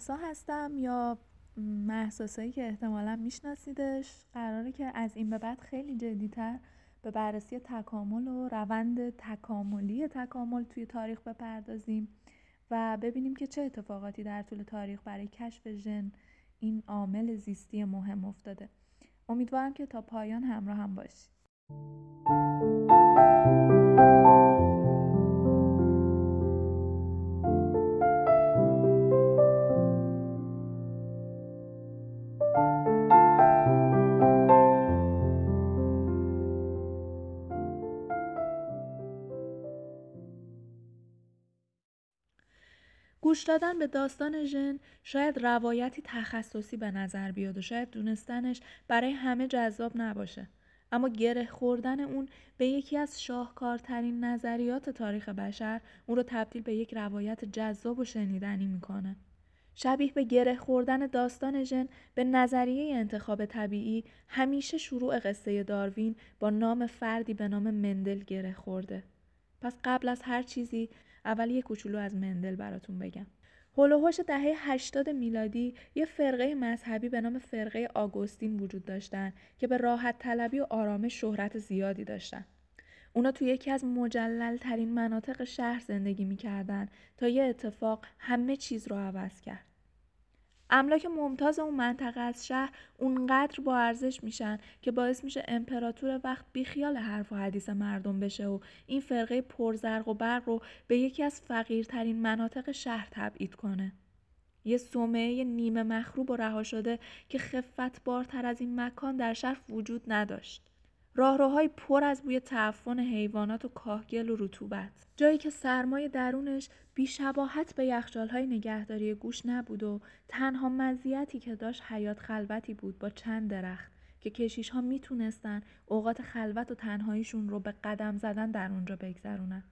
محسا هستم یا محساسایی که احتمالا میشناسیدش قراره که از این به بعد خیلی جدیتر به بررسی تکامل و روند تکاملی تکامل توی تاریخ بپردازیم و ببینیم که چه اتفاقاتی در طول تاریخ برای کشف ژن این عامل زیستی مهم افتاده. امیدوارم که تا پایان همراه هم باشید. گوش دادن به داستان ژن شاید روایتی تخصصی به نظر بیاد و شاید دونستنش برای همه جذاب نباشه. اما گره خوردن اون به یکی از شاهکارترین نظریات تاریخ بشر اون رو تبدیل به یک روایت جذاب و شنیدنی می‌کنه. شبیه به گره خوردن داستان ژن به نظریه انتخاب طبیعی همیشه شروع قصه داروین با نام فردی به نام مندل گره خورده. پس قبل از هر چیزی اول یه کوچولو از مندل براتون بگم هلوهاش دهه 80 میلادی یه فرقه مذهبی به نام فرقه آگوستین وجود داشتن که به راحت طلبی و آرامش شهرت زیادی داشتن. اونا توی یکی از مجلل ترین مناطق شهر زندگی می‌کردن تا یه اتفاق همه چیز رو عوض کرد. املاک ممتاز اون منطقه از شهر اونقدر با ارزش میشن که باعث میشه امپراتور وقت بیخیال حرف و حدیث مردم بشه و این فرقه پرزرق و برق رو به یکی از فقیرترین مناطق شهر تبعید کنه. یه صومعه نیمه مخروب و رها شده که خفت بارتر از این مکان در شهر وجود نداشت. راهروهای پر از بوی تعفن حیوانات و کاهگل و رطوبت جایی که سرمای درونش بیشباهت به یخچالهای نگهداری گوش نبود و تنها مزیتی که داشت حیات خلوتی بود با چند درخت که کشیش ها می‌تونستن اوقات خلوت و تنهاییشون رو به قدم زدن در اونجا بگذرونن.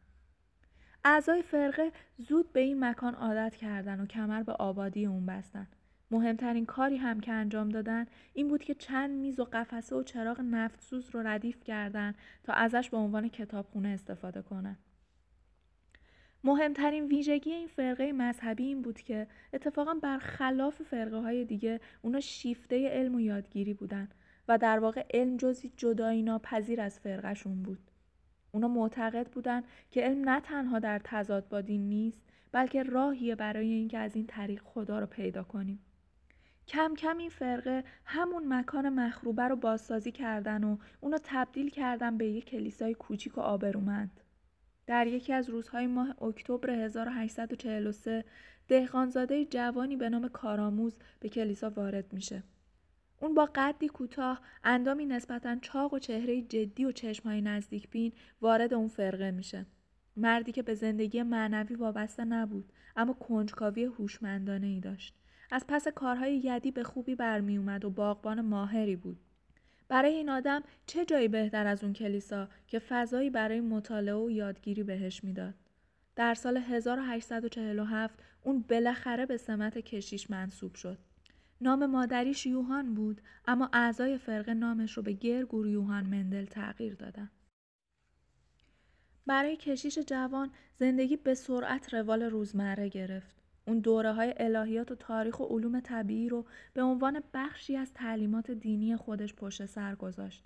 اعضای فرقه زود به این مکان عادت کردن و کمر به آبادی اون بستن. مهمترین کاری هم که انجام دادن این بود که چند میز و قفسه و چراغ نفتسوز رو ردیف کردن تا ازش به عنوان کتابخونه استفاده کنن. مهمترین ویژگی این فرقه مذهبی این بود که اتفاقا برخلاف فرقه های دیگه اونا شیفته علم و یادگیری بودن و در واقع علم جزی جدایی ناپذیر از فرقهشون بود. اونا معتقد بودن که علم نه تنها در تضاد با دین نیست بلکه راهیه برای اینکه از این طریق خدا رو پیدا کنیم. کم کم این فرقه همون مکان مخروبه رو بازسازی کردن و اونو تبدیل کردن به یک کلیسای کوچیک و آبرومند. در یکی از روزهای ماه اکتبر 1843 دهقانزاده جوانی به نام کاراموز به کلیسا وارد میشه. اون با قدی کوتاه، اندامی نسبتا چاق و چهره جدی و چشمهای نزدیک بین وارد اون فرقه میشه. مردی که به زندگی معنوی وابسته نبود اما کنجکاوی هوشمندانه ای داشت. از پس کارهای یدی به خوبی برمی اومد و باغبان ماهری بود. برای این آدم چه جایی بهتر از اون کلیسا که فضایی برای مطالعه و یادگیری بهش می‌داد. در سال 1847 اون بالاخره به سمت کشیش منصوب شد. نام مادریش یوهان بود اما اعضای فرقه نامش رو به گرگور یوهان مندل تغییر دادن. برای کشیش جوان زندگی به سرعت روال روزمره گرفت. اون دوره های الهیات و تاریخ و علوم طبیعی رو به عنوان بخشی از تعلیمات دینی خودش پشت سر گذاشت.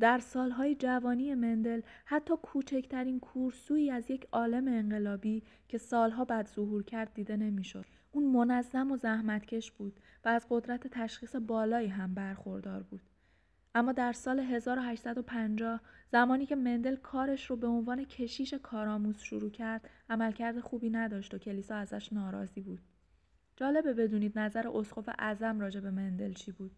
در سالهای جوانی مندل حتی کوچکترین کورسویی از یک عالم انقلابی که سالها بعد ظهور کرد دیده نمی‌شد. اون منظم و زحمتکش بود و از قدرت تشخیص بالایی هم برخوردار بود. اما در سال 1850 زمانی که مندل کارش رو به عنوان کشیش کارآموز شروع کرد عملکرد خوبی نداشت و کلیسا ازش ناراضی بود. جالبه بدونید نظر اسقف اعظم راجع به مندل چی بود.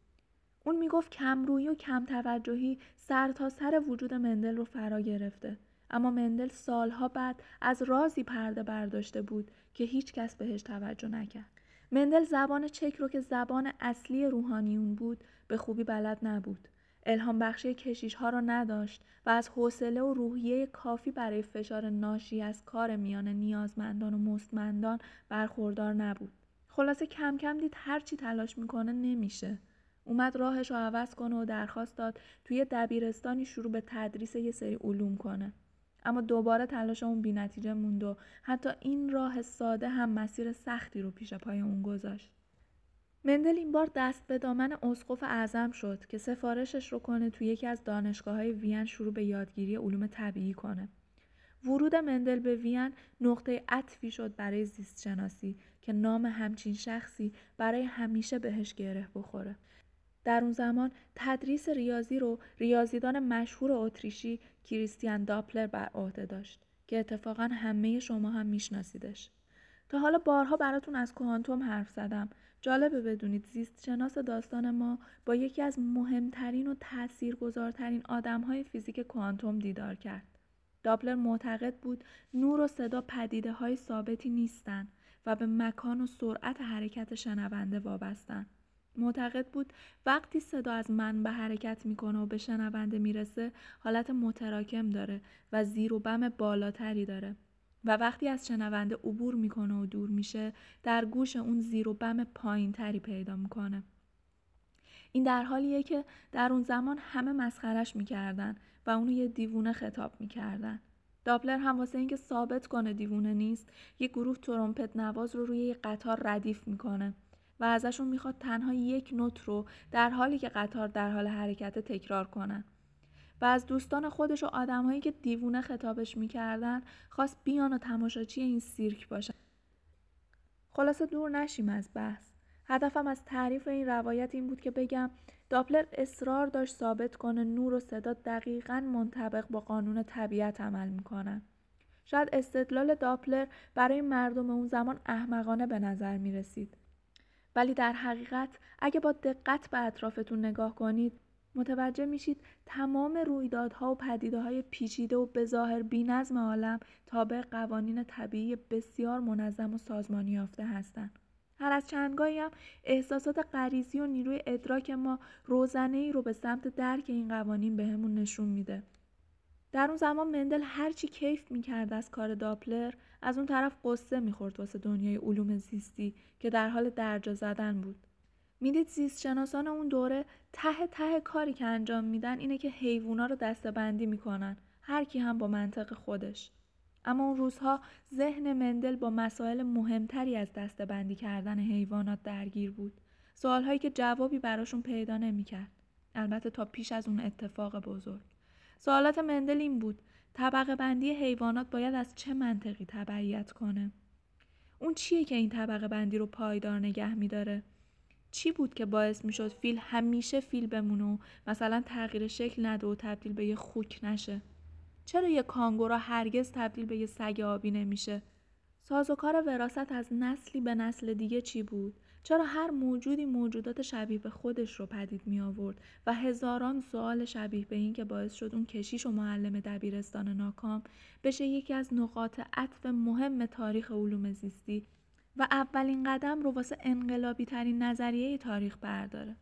اون می‌گفت کمرویی و کم توجهی سر تا سر وجود مندل رو فرا گرفته. اما مندل سالها بعد از رازی پرده برداشته بود که هیچ کس بهش توجه نکرد. مندل زبان چک رو که زبان اصلی روحانیون بود به خوبی بلد نبود. الهام بخشی کشیش ها را نداشت و از حوصله و روحیه کافی برای فشار ناشی از کار میان نیازمندان و مستمندان برخوردار نبود. خلاصه کم کم دید هرچی تلاش می‌کنه نمیشه. اومد راهش رو عوض کنه و درخواست داد توی دبیرستانی شروع به تدریس یه سری علوم کنه. اما دوباره تلاش اون بینتیجه موند و حتی این راه ساده هم مسیر سختی رو پیش پای اون گذاشت. مندل این بار دست به دامن اسقف اعظم شد که سفارشش رو کنه توی یکی از دانشگاه های وین شروع به یادگیری علوم طبیعی کنه. ورود مندل به وین نقطه عطفی شد برای زیست شناسی که نام همچین شخصی برای همیشه بهش گره بخوره. در اون زمان تدریس ریاضی رو ریاضیدان مشهور اتریشی کریستیان داپلر بر عهده داشت که اتفاقا همه شما هم میشناسیدش. تا حالا بارها براتون از کوانتوم حرف زدم. جالبه بدونید زیست شناس داستان ما با یکی از مهمترین و تاثیرگذارترین آدمهای فیزیک کوانتوم دیدار کرد. داپلر معتقد بود نور و صدا پدیده های ثابتی نیستند و به مکان و سرعت حرکت شنونده وابستن. معتقد بود وقتی صدا از من به حرکت می‌کنه و به شنونده می‌رسه حالت متراکم داره و زیر و بم بالاتری داره و وقتی از شنونده عبور می‌کنه و دور میشه در گوش اون زیر و بم پایین تری پیدا می‌کنه. این در حالیه که در اون زمان همه مسخرش می‌کردن و اونو یه دیوونه خطاب می‌کردن. داپلر هم واسه اینکه ثابت کنه دیوونه نیست یه گروه ترومپت نواز رو روی یه قطار ردیف می‌کنه و ازشون می‌خواد تنها یک نوت رو در حالی که قطار در حال حرکت تکرار کنن و از دوستان خودش و آدمهایی که دیوونه خطابش می‌کردن خواست بیان و تماشاچی این سیرک باشن خلاصه دور نشیم از بحث. هدفم از تعریف این روایت این بود که بگم داپلر اصرار داشت ثابت کنه نور و صدا دقیقا منطبق با قانون طبیعت عمل می‌کنن. شاید استدلال داپلر برای مردم اون زمان احمقانه به نظر می رسید. ولی در حقیقت اگه با دقت به اطرافتون نگاه کنید متوجه میشید تمام رویدادها و پدیده های پیچیده و بظاهر بینظم عالم تابع قوانین طبیعی بسیار منظم و سازمانی یافته هستند. هر از چندگاهی هم احساسات غریزی و نیروی ادراک ما روزنه ای رو به سمت درک این قوانین بهمون به نشون میده. در اون زمان مندل هرچی کیف می‌کرد از کار داپلر از اون طرف قصه می‌خورد واسه دنیای علوم زیستی که در حال درجا زدن بود. می‌دید زیست شناسان اون دوره ته ته کاری که انجام میدن اینه که حیوونا رو دستبندی می‌کنن هر کی هم با منطق خودش. اما اون روزها ذهن مندل با مسائل مهمتری از دستبندی کردن حیوانات درگیر بود. سوالهایی که جوابی براشون پیدا نمی‌کرد. البته تا پیش از اون اتفاق بزرگ. سوالات مندل این بود طبقه بندی حیوانات باید از چه منطقی تبعیت کنه؟ اون چیه که این طبقه بندی رو پایدار نگه میداره؟ چی بود که باعث می‌شد فیل همیشه فیل بمونه و مثلا تغییر شکل نده و تبدیل به یه خوک نشه؟ چرا یه کانگورا هرگز تبدیل به یه سگ آبی نمیشه؟ سازوکار وراست از نسلی به نسل دیگه چی بود؟ چرا هر موجودی موجودات شبیه به خودش رو پدید می آورد و هزاران سوال شبیه به این که باعث شد اون کشیش و معلم دبیرستان ناکام بشه یکی از نقاط عطف مهم تاریخ علوم زیستی و اولین قدم رو واسه انقلابی ترین نظریه تاریخ برداره.